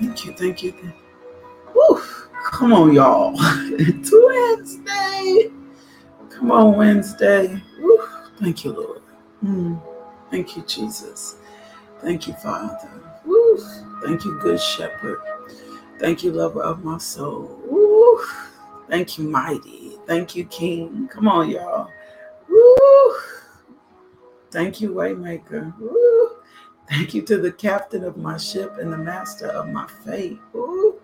Thank you, thank you. Woo! Come on, y'all. It's Wednesday. Come on, Wednesday. Woo! Thank you, Lord. Mm. Thank you, Jesus. Thank you, Father. Woo! Thank you, Good Shepherd. Thank you, lover of my soul. Woo! Thank you, mighty. Thank you, King. Come on, y'all. Woo! Thank you, Waymaker. Woo! Thank you to the captain of my ship and the master of my fate. Woo!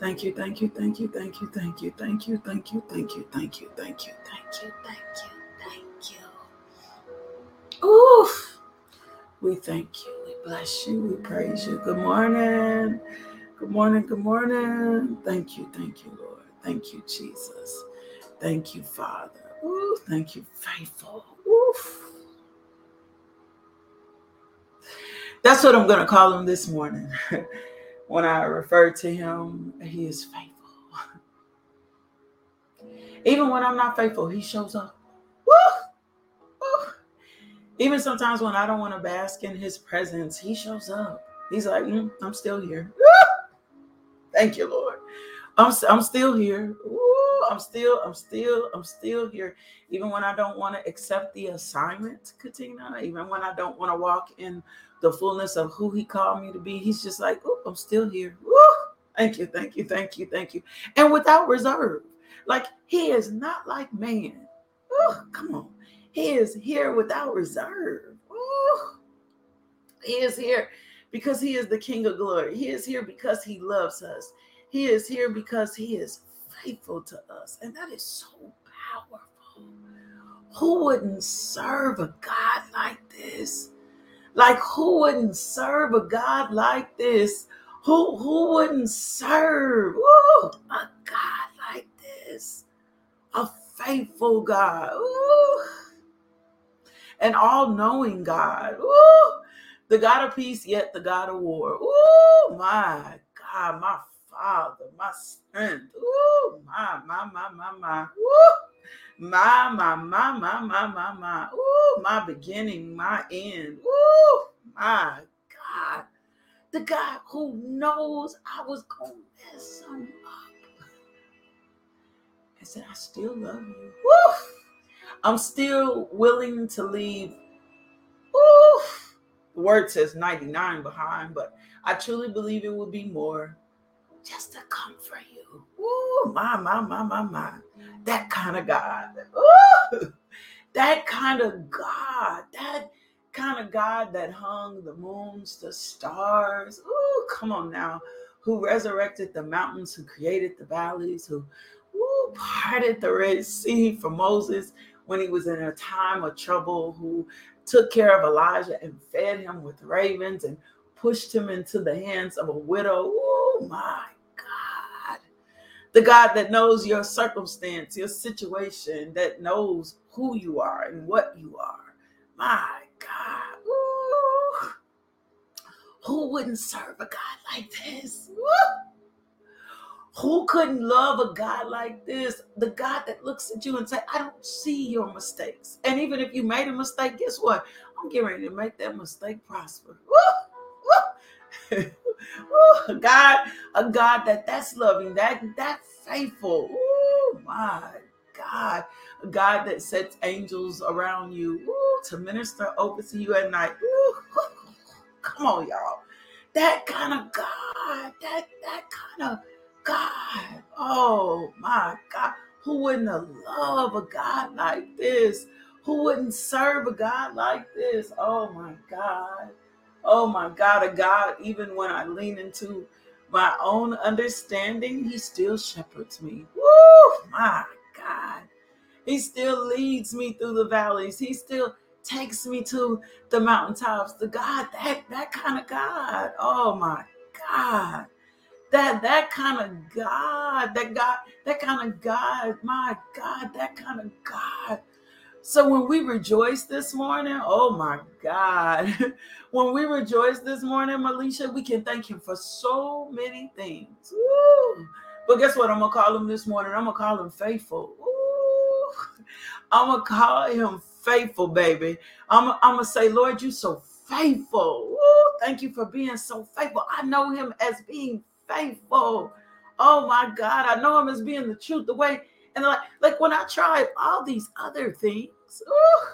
Thank you, thank you, thank you, thank you, thank you, thank you, thank you, thank you, thank you, thank you, thank you, thank you, thank you. Oof! We thank you, we bless you, we praise you. Good morning. Good morning, good morning. Thank you, thank you, Lord. Thank you, Jesus. Thank you, Father. Ooh, thank you, faithful. Oof. That's what I'm going to call him this morning. when I refer to him, he is faithful. Even when I'm not faithful, he shows up. Woo! Woo! Even sometimes when I don't want to bask in his presence, he shows up. He's like, mm, I'm still here. Woo! Thank you, Lord. I'm, I'm still here. I'm still, I'm still, I'm still here. Even when I don't want to accept the assignment, Katina, even when I don't want to walk in the fullness of who he called me to be, he's just like, oh, I'm still here. Thank you, thank you, thank you, thank you. And without reserve. Like he is not like man. Come on. He is here without reserve. He is here because he is the King of glory. He is here because he loves us. He is here because he is faithful to us. And that is so powerful. Who wouldn't serve a God like this? Like who wouldn't serve a God like this? Who who wouldn't serve Ooh, a God like this? A faithful God. Ooh. An all-knowing God. Ooh. The God of peace, yet the God of war. Oh my God, my Father, my strength. Ooh, my, my, my, my, my. Ooh, my, my, my, my, my, my, my. Ooh, my beginning, my end. Ooh, my God. The God who knows I was going to mess him up. I said, I still love you. Woo! I'm still willing to leave. Woo! The word says 99 behind, but I truly believe it will be more just to comfort you. Ooh, my, my, my, my, my. That kind of God. Ooh, that kind of God. That kind of God that hung the moons, the stars. Ooh, come on now. Who resurrected the mountains, who created the valleys, who ooh, parted the Red Sea for Moses when he was in a time of trouble, who took care of Elijah and fed him with ravens and pushed him into the hands of a widow. Oh my. The God that knows your circumstance, your situation, that knows who you are and what you are. My God. Who wouldn't serve a God like this? Who couldn't love a God like this? The God that looks at you and say, I don't see your mistakes. And even if you made a mistake, guess what? I'm getting ready to make that mistake prosper. Woo! Woo! God, a God that that's loving, that that faithful. Oh my God, a God that sets angels around you woo, to minister over to you at night. Woo. Come on, y'all. That kind of God, that that kind of God. Oh my God. Who wouldn't love a God like this? Who wouldn't serve a God like this? Oh my God. Oh my God. A God, even when I lean into my own understanding, He still shepherds me. Woo! My God. He still leads me through the valleys. He still takes me to the mountaintops. The God, that that kind of God. Oh my God that that kind of God, that God, that kind of God, my God, that kind of God. So when we rejoice this morning, oh my God, when we rejoice this morning, Malisha, we can thank Him for so many things. Woo. But guess what? I'm gonna call Him this morning. I'm gonna call Him faithful. Woo. I'm gonna call Him faithful, baby. I'm, I'm gonna say, Lord, You're so faithful. Woo. thank you for being so faithful. I know him as being faithful. Oh my God, I know him as being the truth, the way. And like, like when I tried all these other things ooh,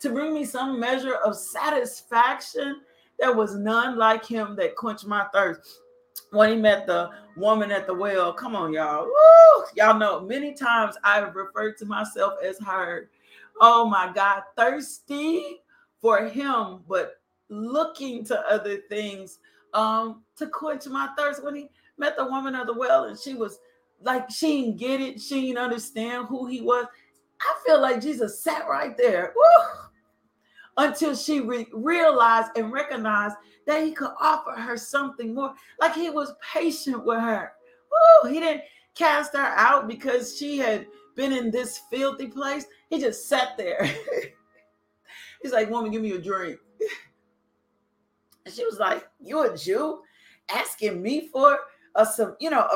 to bring me some measure of satisfaction, there was none like him that quenched my thirst. When he met the woman at the well, come on, y'all. Y'all know many times I've referred to myself as her. Oh my God, thirsty for him, but looking to other things um to quench my thirst. When he met the woman at the well, and she was like, she didn't get it, she didn't understand who he was. I feel like Jesus sat right there. Woo! until she re- realized and recognized that he could offer her something more. Like he was patient with her. Woo, he didn't cast her out because she had been in this filthy place. He just sat there. He's like, Woman, give me a drink. And she was like, You a Jew asking me for a some, you know,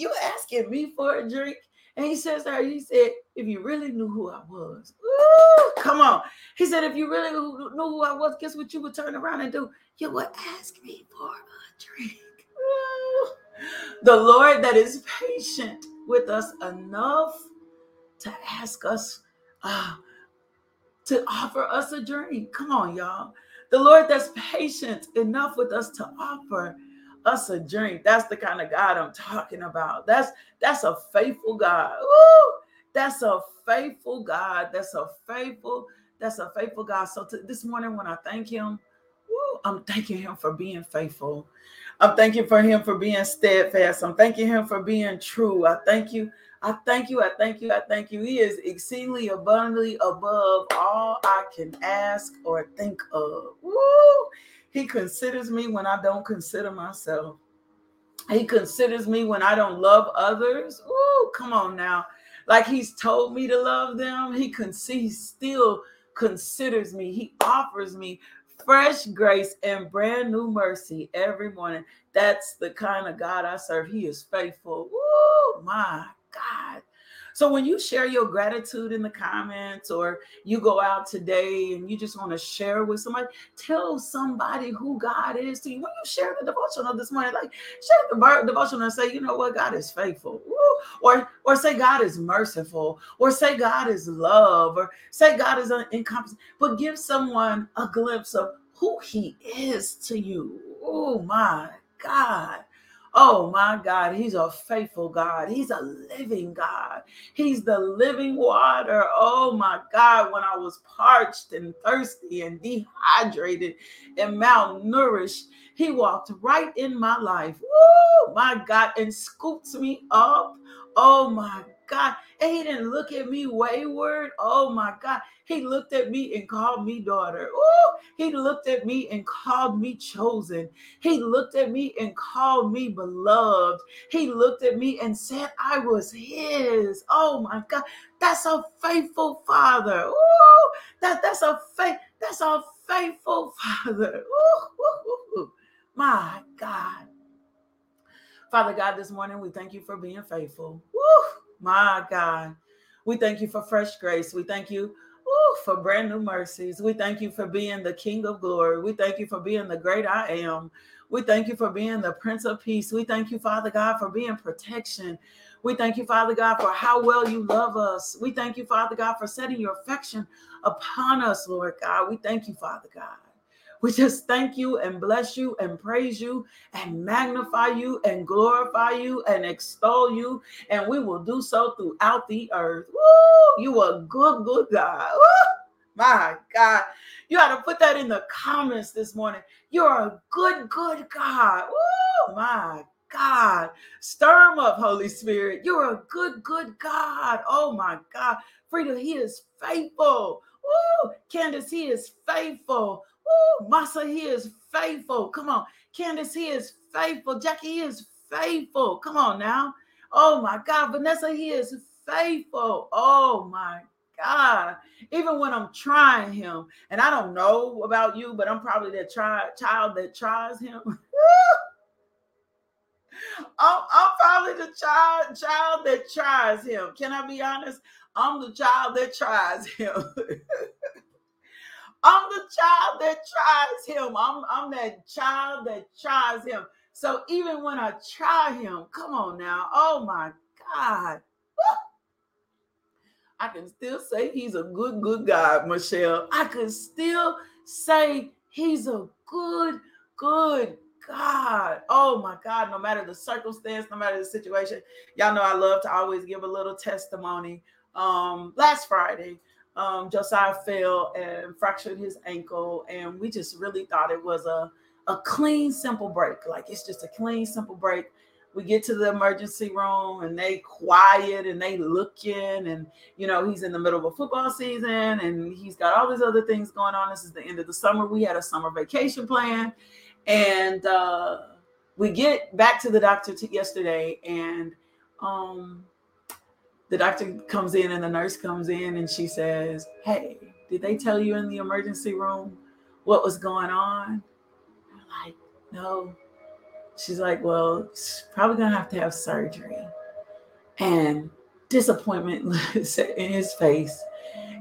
you asking me for a drink? And he says to her, he said, if you really knew who I was, Ooh, come on. He said, if you really knew who I was, guess what you would turn around and do? You would ask me for a drink. Ooh. The Lord that is patient with us enough to ask us, uh, to offer us a drink. Come on, y'all. The Lord that's patient enough with us to offer us a drink. That's the kind of God I'm talking about. That's that's a faithful God. Ooh, that's a faithful God. That's a faithful, that's a faithful God. So to, this morning when I thank him, ooh, I'm thanking him for being faithful. I'm thanking for him for being steadfast. I'm thanking him for being true. I thank you. I thank you. I thank you. I thank you. He is exceedingly abundantly above all I can ask or think of. Woo! He considers me when I don't consider myself. He considers me when I don't love others. Ooh, come on now. Like he's told me to love them. He, con- he still considers me. He offers me fresh grace and brand new mercy every morning. That's the kind of God I serve. He is faithful. Ooh, my God. So when you share your gratitude in the comments or you go out today and you just want to share with somebody, tell somebody who God is to you. When you share the devotional this morning, like share the devotional and say, you know what, God is faithful. Or or say God is merciful, or say God is love, or say God is encompassing, but give someone a glimpse of who he is to you. Oh my God. Oh my God, He's a faithful God. He's a living God. He's the living water. Oh my God, when I was parched and thirsty and dehydrated and malnourished, He walked right in my life. Oh my God, and scooped me up. Oh my God. And he didn't look at me wayward. Oh my God. He looked at me and called me daughter. Ooh, he looked at me and called me chosen. He looked at me and called me beloved. He looked at me and said I was his. Oh my God. That's a faithful father. Ooh, that, that's a faith. That's a faithful father. Ooh, my God. Father God, this morning we thank you for being faithful. Woo, my God. We thank you for fresh grace. We thank you for brand new mercies. We thank you for being the King of glory. We thank you for being the great I am. We thank you for being the Prince of Peace. We thank you, Father God, for being protection. We thank you, Father God, for how well you love us. We thank you, Father God, for setting your affection upon us, Lord God. We thank you, Father God. We just thank you and bless you and praise you and magnify you and glorify you and extol you. And we will do so throughout the earth. Woo! You are good, good God. Woo! My God. You ought to put that in the comments this morning. You're a good, good God. Woo! My God. Stir him up, Holy Spirit. You're a good, good God. Oh my God. Frida, he is faithful. Woo! Candace, he is faithful. Woo, Masa, he is faithful. Come on. Candace, he is faithful. Jackie, he is faithful. Come on now. Oh my God. Vanessa, he is faithful. Oh my God. Even when I'm trying him, and I don't know about you, but I'm probably try, child that tries him. I'm, I'm, probably the child child that tries him. Can I be honest? I'm the child that tries him. I'm the child that tries him. I'm, I'm that child that tries him. So even when I try him, come on now. Oh my God. I can still say he's a good, good God, Michelle. I can still say he's a good, good God. Oh my God. No matter the circumstance, no matter the situation. Y'all know I love to always give a little testimony. Um, last Friday, um, Josiah fell and fractured his ankle, and we just really thought it was a a clean, simple break. Like it's just a clean, simple break. We get to the emergency room and they quiet and they looking and you know he's in the middle of a football season and he's got all these other things going on. This is the end of the summer. We had a summer vacation plan, and uh, we get back to the doctor t- yesterday and um, the doctor comes in and the nurse comes in and she says, Hey, did they tell you in the emergency room what was going on? I'm like, No. She's like, Well, she's probably gonna have to have surgery. And disappointment in his face,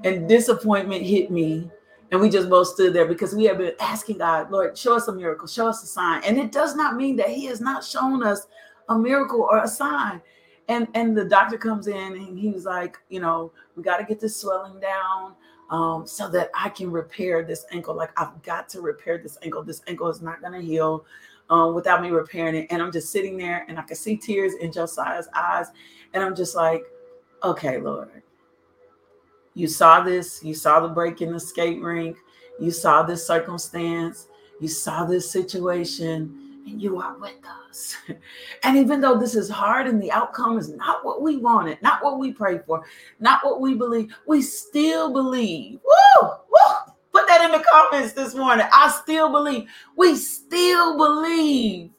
and disappointment hit me. And we just both stood there because we have been asking God, Lord, show us a miracle, show us a sign. And it does not mean that He has not shown us a miracle or a sign and and the doctor comes in and he was like you know we got to get this swelling down um, so that i can repair this ankle. Like i've got to repair this ankle. This ankle is not going to heal um, without me repairing it. And i'm just sitting there and i can see tears in josiah's eyes. And i'm just like okay lord. You saw this. You saw the break in the skate rink. You saw this circumstance. You saw this situation and you are with us. And even though this is hard and the outcome is not what we wanted, not what we prayed for, not what we believe, we still believe. Woo! Woo! Put that in the comments this morning. I still believe. We still believe.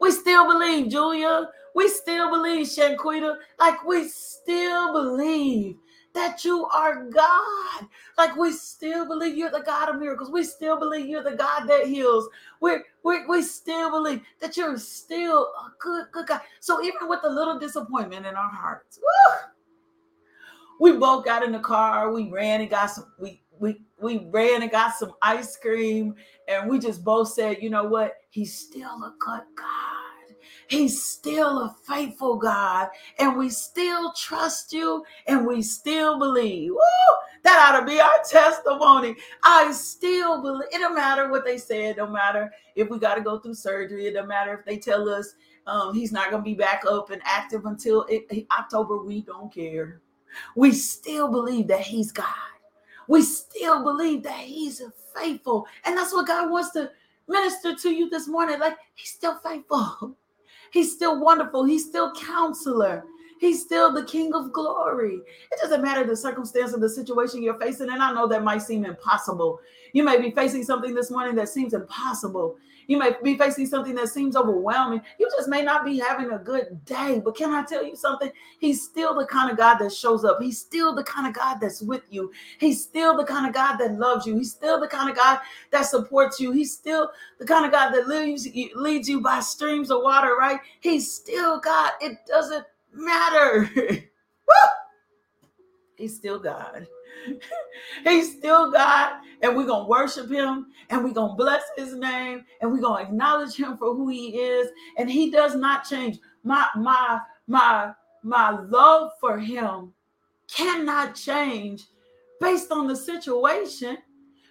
We still believe, Julia. We still believe, Shanquita. Like we still believe that you are God. Like we still believe you're the God of miracles. We still believe you're the God that heals. We we we still believe that you're still a good good God. So even with a little disappointment in our hearts, woo, we both got in the car. We ran and got some. We we we ran and got some ice cream, and we just both said, you know what? He's still a good God. He's still a faithful God, and we still trust you and we still believe. Woo! That ought to be our testimony. I still believe. It don't matter what they say. It don't matter if we got to go through surgery. It don't matter if they tell us um, he's not going to be back up and active until it, October. We don't care. We still believe that he's God. We still believe that he's faithful. And that's what God wants to minister to you this morning. Like he's still faithful. He's still wonderful. He's still counselor. He's still the King of glory. It doesn't matter the circumstance of the situation you're facing. And I know that might seem impossible. You may be facing something this morning that seems impossible. You may be facing something that seems overwhelming. You just may not be having a good day. But can I tell you something? He's still the kind of God that shows up. He's still the kind of God that's with you. He's still the kind of God that loves you. He's still the kind of God that supports you. He's still the kind of God that leads, leads you by streams of water, right? He's still God. It doesn't matter. He's still God. He's still God, and we're gonna worship him and we're gonna bless his name and we're gonna acknowledge him for who he is, and he does not change. My my my my love for him cannot change based on the situation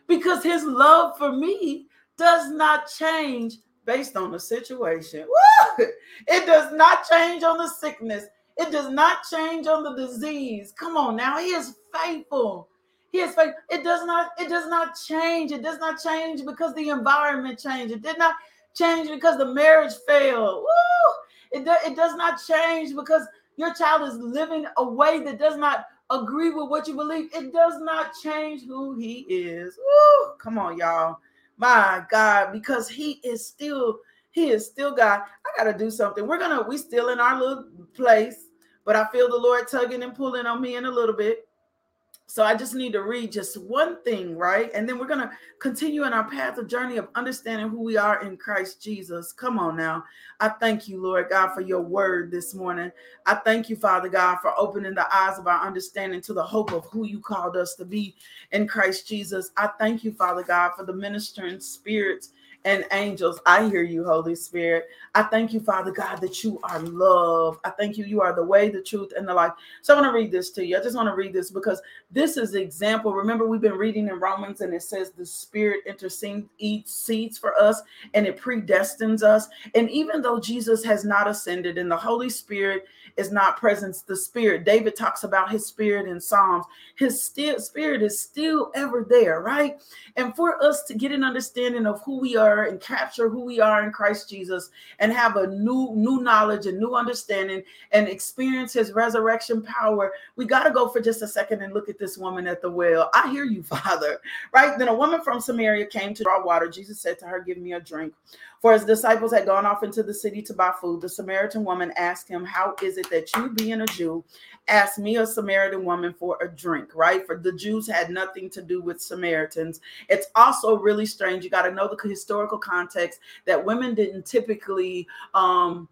because his love for me does not change based on the situation. Woo! It does not change on the sickness. It does not change on the disease. Come on now, he is faithful. He is faithful. It does not, it does not change. It does not change because the environment changed. It did not change because the marriage failed. Woo! It, do, it does not change because your child is living a way that does not agree with what you believe. It does not change who he is. Woo! Come on, y'all. My God, because he is still, he is still God. I gotta do something. We're gonna, we still in our little place, but I feel the Lord tugging and pulling on me in a little bit. So I just need to read just one thing, right? And then we're going to continue in our path of journey of understanding who we are in Christ Jesus. Come on now. I thank you, Lord God, for your word this morning. I thank you, Father God, for opening the eyes of our understanding to the hope of who you called us to be in Christ Jesus. I thank you, Father God, for the ministering spirits and angels. I hear you, Holy Spirit. I thank you, Father God, that you are love. I thank you, you are the way, the truth, and the life. So I want to read this to you. I just want to read this because this is example. Remember, we've been reading in Romans and it says the Spirit intercedes seeds for us and it predestines us. And even though Jesus has not ascended and the Holy Spirit is not present, the Spirit, David talks about his spirit in Psalms, his still spirit is still ever there, right? And for us to get an understanding of who we are and capture who we are in Christ Jesus and have a new new knowledge and new understanding and experience his resurrection power. We got to go for just a second and look at this woman at the well. I hear you father. Right? Then a woman from samaria came to draw water. Jesus said to her give me a drink for his disciples had gone off into the city to buy food the samaritan woman asked him how is it that you being a jew ask me a samaritan woman for a drink? Right? For the jews had nothing to do with samaritans. It's also really strange. You got to know the historical context that women didn't typically um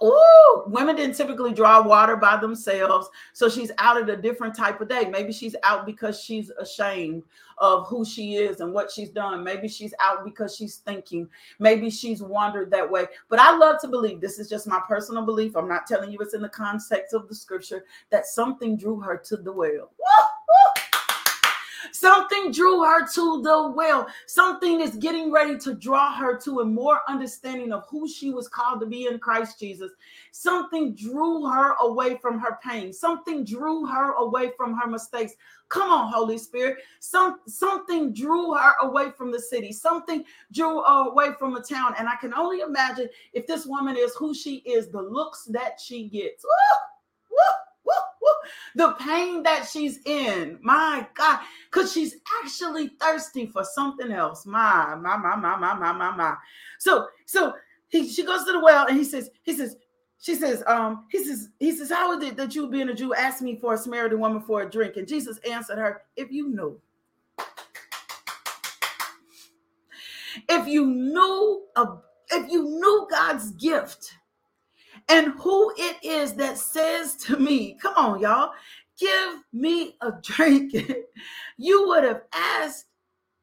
Oh, women didn't typically draw water by themselves. So she's out at a different type of day. Maybe she's out because she's ashamed of who she is and what she's done. Maybe she's out because she's thinking. Maybe she's wandered that way. But I love to believe this is just my personal belief. I'm not telling you it's in the context of the scripture that something drew her to the well. Woo. Something drew her to the well. Something is getting ready to draw her to a more understanding of who she was called to be in Christ Jesus. Something drew her away from her pain. Something drew her away from her mistakes. Come on, Holy Spirit. Some something drew her away from the city. Something drew her away from the town. And I can only imagine if this woman is who she is, the looks that she gets. Woo! Woo! The pain that she's in. My God, because she's actually thirsty for something else. My, my, my, my, my, my, my, my. So, so he she goes to the well and he says, he says, she says, um, he says, he says, How is it that you being a Jew asked me for a Samaritan woman for a drink? And Jesus answered her, If you knew, if you knew a if you knew God's gift and who it is that says to me, come on, y'all, give me a drink, you would have asked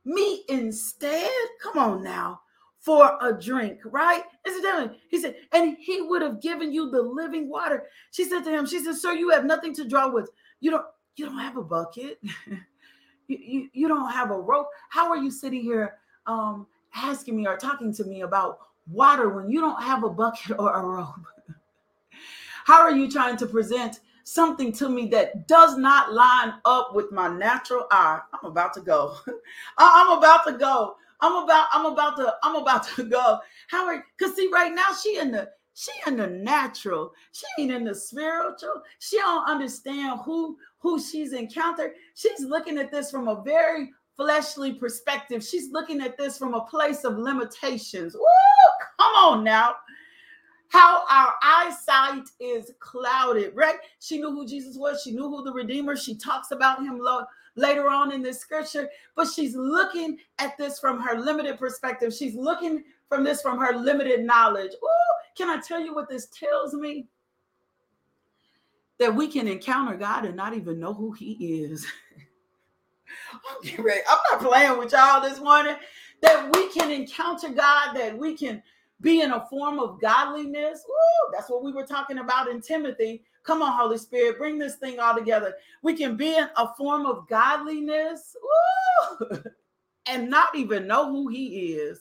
me instead. Come on now. For a drink, right? Incidentally, he said, and he would have given you the living water. She said to him, She said, Sir, you have nothing to draw with. You don't, you don't have a bucket. you, you, you don't have a rope. How are you sitting here um asking me or talking to me about water when you don't have a bucket or a rope? How are you trying to present something to me that does not line up with my natural eye? I'm about to go. I'm about to go. I'm about, I'm about to, I'm about to go. How are because see, right now she in the she in the natural. She ain't in the spiritual. She don't understand who who she's encountered. She's looking at this from a very fleshly perspective. She's looking at this from a place of limitations. Woo! Come on now how our eyesight is clouded, right? She knew who Jesus was, she knew who the Redeemer, she talks about him lo- later on in the scripture, but she's looking at this from her limited perspective. She's looking from this from her limited knowledge. Ooh, can I tell you what this tells me? That we can encounter God and not even know who He is. I'm. I'm not playing with y'all this morning. That we can encounter God, that we can be in a form of godliness. That's what we were talking about in Timothy. Come on, Holy Spirit, bring this thing all together. We can be in a form of godliness and not even know who He is.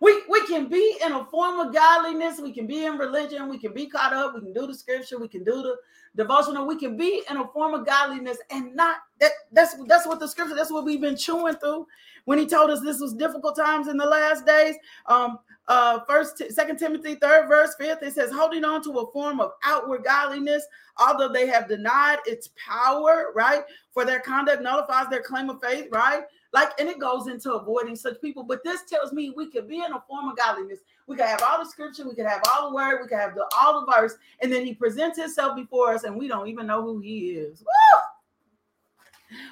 We, we can be in a form of godliness. We can be in religion. We can be caught up. We can do the scripture. We can do the devotional. We can be in a form of godliness and not that. That's that's what the scripture. That's what we've been chewing through when he told us this was difficult times in the last days. Um, uh first second timothy third verse fifth it says holding on to a form of outward godliness although they have denied its power right for their conduct nullifies their claim of faith right like and it goes into avoiding such people but this tells me we could be in a form of godliness we could have all the scripture we could have all the word we could have the, all the verse and then he presents himself before us and we don't even know who he is Woo!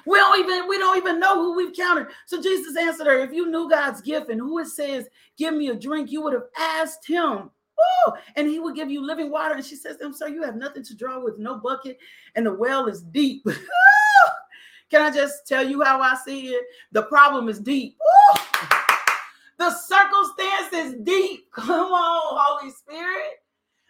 We don't even we don't even know who we've counted. So Jesus answered her, if you knew God's gift and who it says, give me a drink, you would have asked him. Woo! And he would give you living water. And she says him, Sir, you have nothing to draw with, no bucket, and the well is deep. Can I just tell you how I see it? The problem is deep. Woo! The circumstance is deep. Come on, Holy Spirit.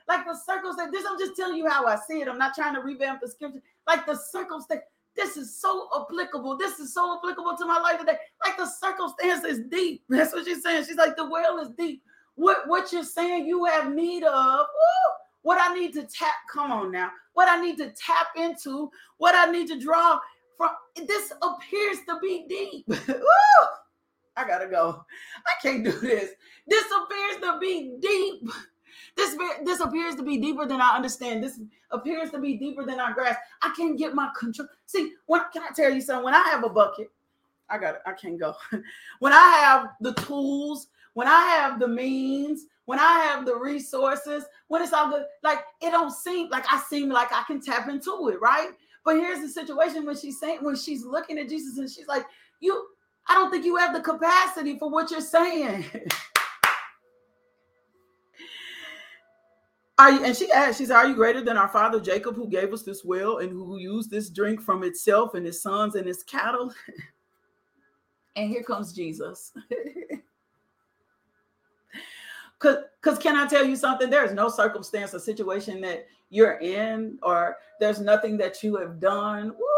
Like the circumstance, this I'm just telling you how I see it. I'm not trying to revamp the scripture. Like the circumstance, this is so applicable. This is so applicable to my life today. Like the circumstance is deep. That's what she's saying. She's like, the well is deep. What, what you're saying you have need of, woo, what I need to tap, come on now, what I need to tap into, what I need to draw from, this appears to be deep. I gotta go. I can't do this. This appears to be deep. This this appears to be deeper than I understand. This appears to be deeper than I grasp. I can't get my control. See, when can I tell you something? When I have a bucket, I got it. I can't go. when I have the tools, when I have the means, when I have the resources, when it's all good, like it don't seem like I seem like I can tap into it, right? But here's the situation when she's saying when she's looking at Jesus and she's like, "You, I don't think you have the capacity for what you're saying." Are you, and she asked, she said, Are you greater than our father Jacob, who gave us this well and who used this drink from itself and his sons and his cattle? and here comes Jesus. Cause, cause can I tell you something? There is no circumstance or situation that you're in, or there's nothing that you have done. Woo!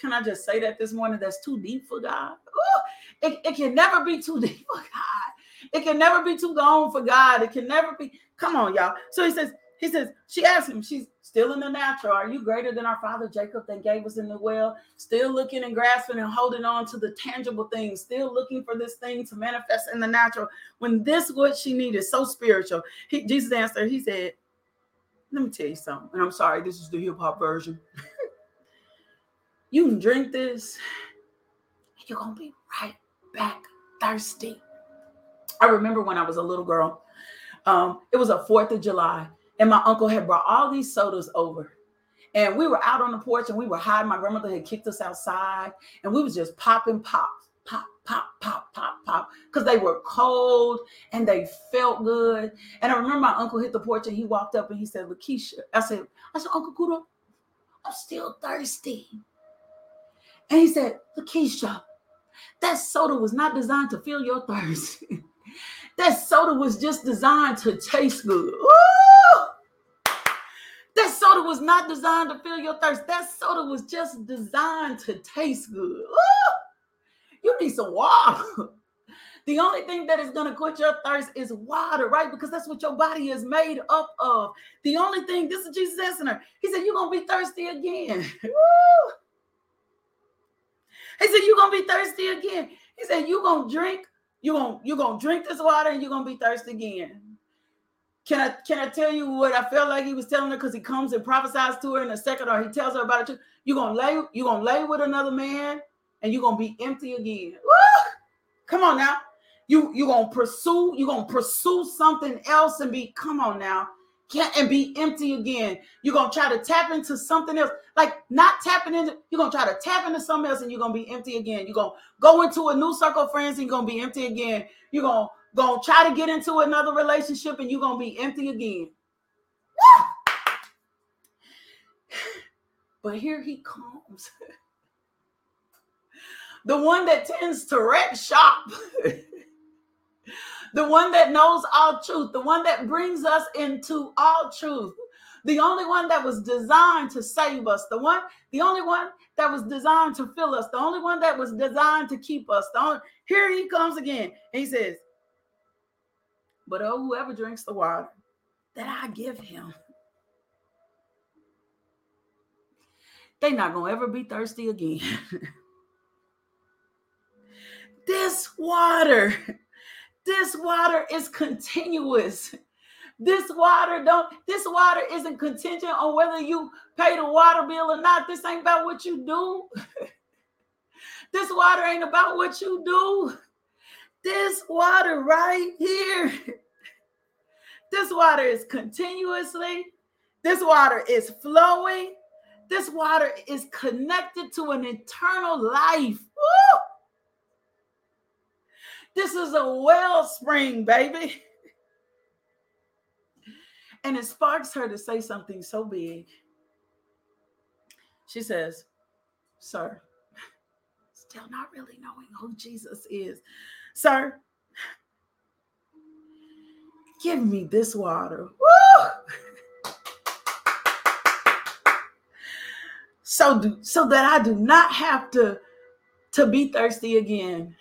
Can I just say that this morning? That's too deep for God. Woo! It, it can never be too deep for God. It can never be too long for God. It can never be. Come on, y'all. So he says, he says, she asked him, she's still in the natural. Are you greater than our father Jacob that gave us in the well? Still looking and grasping and holding on to the tangible things, still looking for this thing to manifest in the natural. When this what she needed, so spiritual. He, Jesus answered, he said, Let me tell you something. And I'm sorry, this is the hip hop version. you can drink this, and you're gonna be right back thirsty. I remember when I was a little girl, um, it was a 4th of July, and my uncle had brought all these sodas over. And we were out on the porch and we were hiding. My grandmother had kicked us outside, and we was just popping pops, pop, pop, pop, pop, pop, because they were cold and they felt good. And I remember my uncle hit the porch and he walked up and he said, Lakeisha. I said, I said, Uncle Kudo, I'm still thirsty. And he said, Lakeisha, that soda was not designed to fill your thirst. That soda was just designed to taste good. Ooh! That soda was not designed to fill your thirst. That soda was just designed to taste good. Ooh! You need some water. The only thing that is going to quench your thirst is water, right? Because that's what your body is made up of. The only thing, this is Jesus her. He said, You're going to be thirsty again. Woo! He said, You're to be thirsty again. He said, You're to drink you're gonna you're gonna drink this water and you're gonna be thirsty again. Can I can I tell you what I felt like he was telling her because he comes and prophesies to her in a second, or he tells her about it. You're gonna lay you're gonna lay with another man and you're gonna be empty again. Woo! Come on now. You you're gonna pursue, you're gonna pursue something else and be come on now and be empty again. You're gonna try to tap into something else, like not tapping into. You're gonna try to tap into something else, and you're gonna be empty again. You're gonna go into a new circle of friends, and you're gonna be empty again. You're gonna gonna try to get into another relationship, and you're gonna be empty again. but here he comes, the one that tends to wreck shop. the one that knows all truth, the one that brings us into all truth, the only one that was designed to save us, the one, the only one that was designed to fill us, the only one that was designed to keep us. The only, here he comes again. he says, But oh, whoever drinks the water that I give him, they're not gonna ever be thirsty again. this water this water is continuous. This water don't this water isn't contingent on whether you pay the water bill or not. This ain't about what you do. this water ain't about what you do. This water right here. This water is continuously. This water is flowing. This water is connected to an eternal life. Woo! This is a wellspring, baby. And it sparks her to say something so big. She says, Sir, still not really knowing who Jesus is. Sir, give me this water. Woo! so do so that I do not have to to be thirsty again.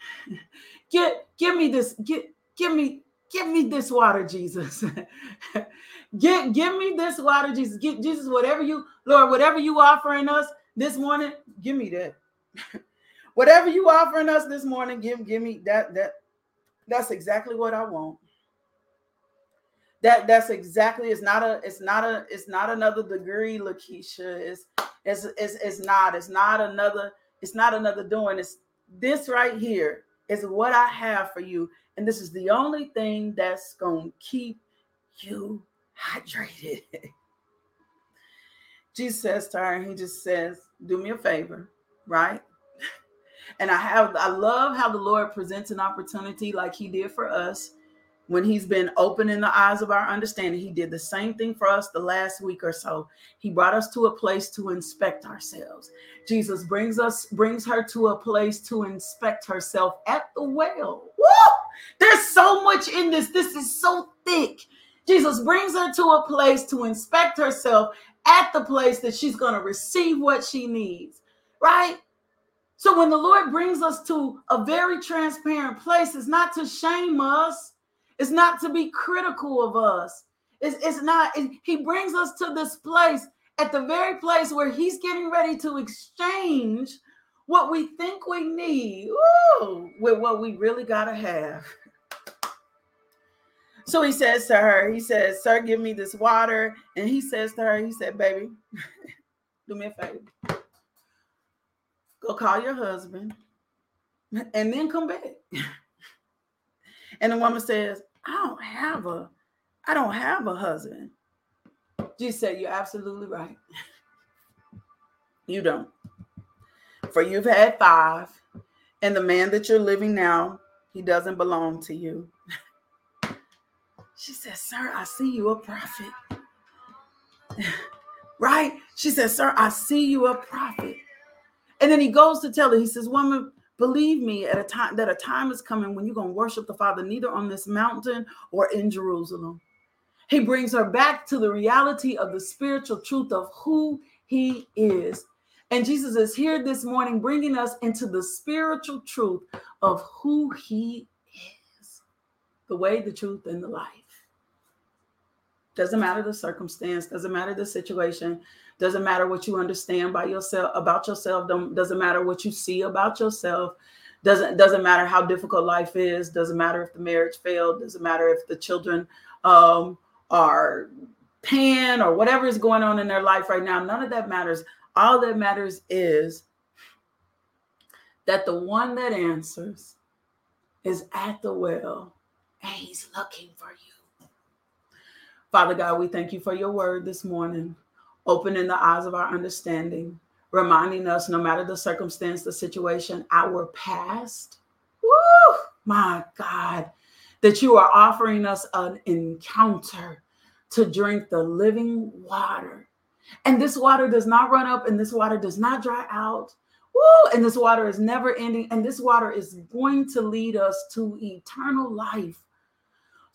Get give me this get give me give me this water, Jesus. Get give me this water, Jesus. Get Jesus, whatever you, Lord, whatever you offering us this morning, give me that. whatever you offering us this morning, give give me that that that's exactly what I want. That that's exactly it's not a it's not a it's not another degree, Lakeisha. It's it's it's, it's not it's not another it's not another doing. It's this right here is what I have for you, and this is the only thing that's gonna keep you hydrated. Jesus says to her, he just says, Do me a favor, right? And I have I love how the Lord presents an opportunity like he did for us when he's been opening the eyes of our understanding. He did the same thing for us the last week or so. He brought us to a place to inspect ourselves. Jesus brings us brings her to a place to inspect herself at the well. Woo! There's so much in this. This is so thick. Jesus brings her to a place to inspect herself at the place that she's going to receive what she needs, right? So when the Lord brings us to a very transparent place, it's not to shame us, it's not to be critical of us. It's, it's not, it, he brings us to this place at the very place where he's getting ready to exchange what we think we need with what we really got to have. So he says to her, he says, Sir, give me this water. And he says to her, he said, Baby, do me a favor. Go call your husband and then come back. and the woman says, I don't have a, I don't have a husband. Jesus said, You're absolutely right. you don't. For you've had five, and the man that you're living now, he doesn't belong to you. She said, Sir, I see you a prophet. right? She said, Sir, I see you a prophet. And then he goes to tell her, he says, Woman, believe me at a time that a time is coming when you're going to worship the Father neither on this mountain or in Jerusalem. He brings her back to the reality of the spiritual truth of who he is. And Jesus is here this morning bringing us into the spiritual truth of who he is the way, the truth, and the life. Doesn't matter the circumstance, doesn't matter the situation, doesn't matter what you understand by yourself about yourself, doesn't matter what you see about yourself, doesn't doesn't matter how difficult life is, doesn't matter if the marriage failed, doesn't matter if the children um, are pan or whatever is going on in their life right now. None of that matters. All that matters is that the one that answers is at the well and he's looking for you. Father God, we thank you for your word this morning, opening the eyes of our understanding, reminding us no matter the circumstance, the situation, our past, woo, my God, that you are offering us an encounter to drink the living water. And this water does not run up and this water does not dry out. Woo, and this water is never ending. And this water is going to lead us to eternal life.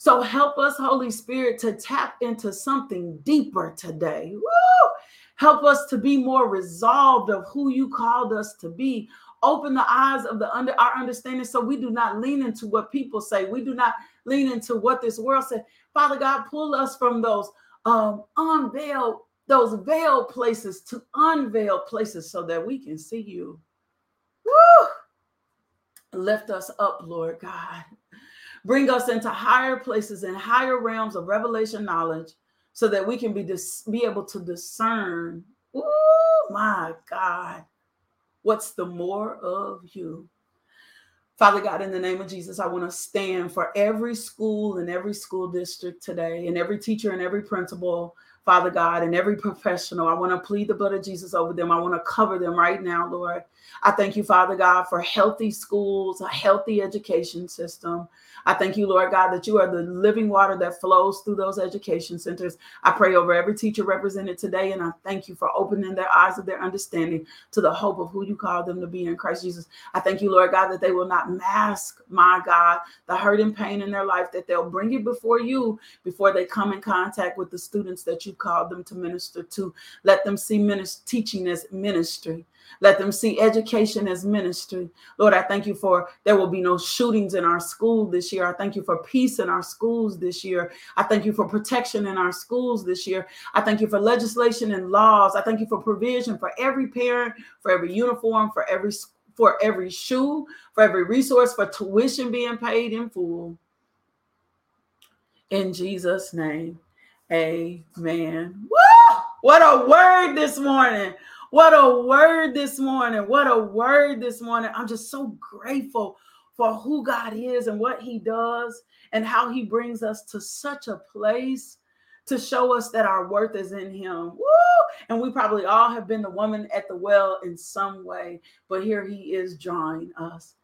So help us, Holy Spirit, to tap into something deeper today. Woo! Help us to be more resolved of who you called us to be. Open the eyes of the under our understanding so we do not lean into what people say. We do not lean into what this world says. Father God, pull us from those um unveiled, those veiled places to unveiled places so that we can see you. Woo! Lift us up, Lord God. Bring us into higher places and higher realms of revelation knowledge so that we can be, dis- be able to discern, oh my God, what's the more of you? Father God, in the name of Jesus, I want to stand for every school and every school district today, and every teacher and every principal, Father God, and every professional. I want to plead the blood of Jesus over them. I want to cover them right now, Lord. I thank you, Father God, for healthy schools, a healthy education system. I thank you, Lord God, that you are the living water that flows through those education centers. I pray over every teacher represented today, and I thank you for opening their eyes of their understanding to the hope of who you call them to be in Christ Jesus. I thank you, Lord God, that they will not mask, my God, the hurt and pain in their life, that they'll bring it before you before they come in contact with the students that you called them to minister to. Let them see minister, teaching as ministry. Let them see education as ministry. Lord, I thank you for there will be no shootings in our school this year. I thank you for peace in our schools this year. I thank you for protection in our schools this year. I thank you for legislation and laws. I thank you for provision for every parent, for every uniform, for every for every shoe, for every resource, for tuition being paid in full. In Jesus' name, amen. Woo! What a word this morning. What a word this morning. What a word this morning. I'm just so grateful for who God is and what He does and how He brings us to such a place to show us that our worth is in Him. Woo! And we probably all have been the woman at the well in some way, but here He is drawing us.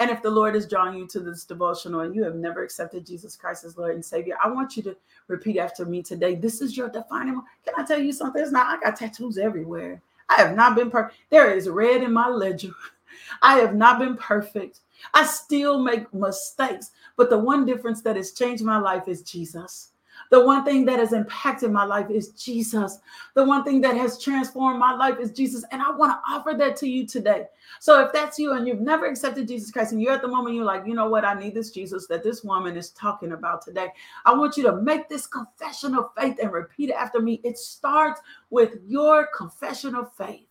And if the Lord is drawing you to this devotional and you have never accepted Jesus Christ as Lord and Savior, I want you to repeat after me today. This is your defining. Can I tell you something? It's not, I got tattoos everywhere. I have not been perfect. There is red in my ledger. I have not been perfect. I still make mistakes. But the one difference that has changed my life is Jesus. The one thing that has impacted my life is Jesus. The one thing that has transformed my life is Jesus. And I want to offer that to you today. So if that's you and you've never accepted Jesus Christ and you're at the moment you're like, you know what, I need this Jesus that this woman is talking about today. I want you to make this confession of faith and repeat it after me. It starts with your confession of faith.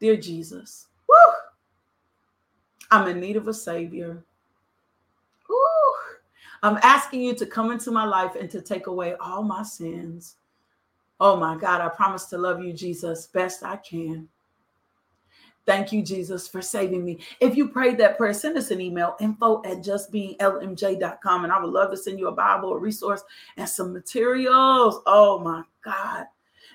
Dear Jesus, woo, I'm in need of a savior. I'm asking you to come into my life and to take away all my sins. Oh my God, I promise to love you, Jesus, best I can. Thank you, Jesus, for saving me. If you prayed that prayer, send us an email info at justbeinglmj.com. And I would love to send you a Bible, a resource, and some materials. Oh my God.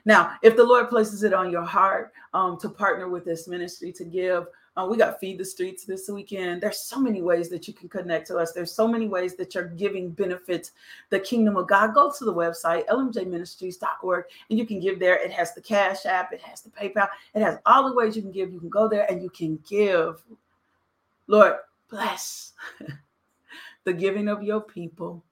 Now, if the Lord places it on your heart um, to partner with this ministry, to give, uh, we got Feed the Streets this weekend. There's so many ways that you can connect to us. There's so many ways that you're giving benefits the kingdom of God. Go to the website, lmjministries.org, and you can give there. It has the Cash App, it has the PayPal, it has all the ways you can give. You can go there and you can give. Lord, bless the giving of your people.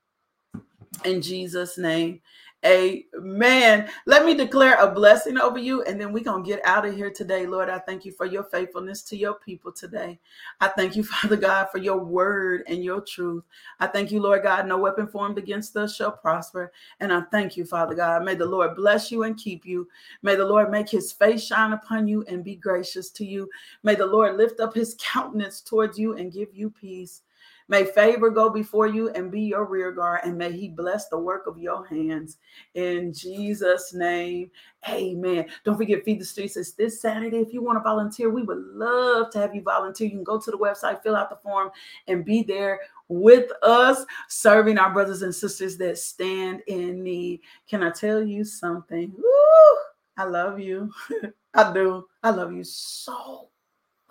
In Jesus' name. Amen. Let me declare a blessing over you, and then we're going to get out of here today. Lord, I thank you for your faithfulness to your people today. I thank you, Father God, for your word and your truth. I thank you, Lord God, no weapon formed against us shall prosper. And I thank you, Father God. May the Lord bless you and keep you. May the Lord make his face shine upon you and be gracious to you. May the Lord lift up his countenance towards you and give you peace. May favor go before you and be your rear guard, and may He bless the work of your hands. In Jesus' name, amen. Don't forget, Feed the Streets is this Saturday. If you want to volunteer, we would love to have you volunteer. You can go to the website, fill out the form, and be there with us, serving our brothers and sisters that stand in need. Can I tell you something? Woo! I love you. I do. I love you so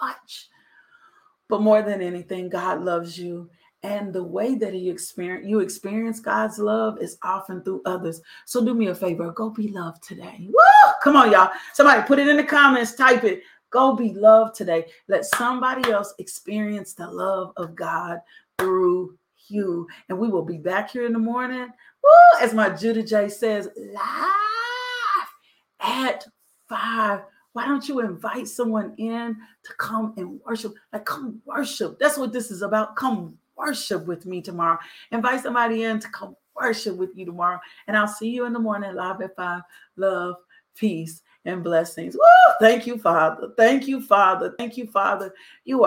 much. But more than anything, God loves you. And the way that he experience you experience God's love is often through others. So do me a favor, go be loved today. Woo! Come on, y'all. Somebody put it in the comments, type it. Go be loved today. Let somebody else experience the love of God through you. And we will be back here in the morning. Woo! As my Judah J says, live at five why don't you invite someone in to come and worship? Like, come worship. That's what this is about. Come worship with me tomorrow. Invite somebody in to come worship with you tomorrow. And I'll see you in the morning live at five. Love, peace, and blessings. Woo! Thank you, Father. Thank you, Father. Thank you, Father. You are.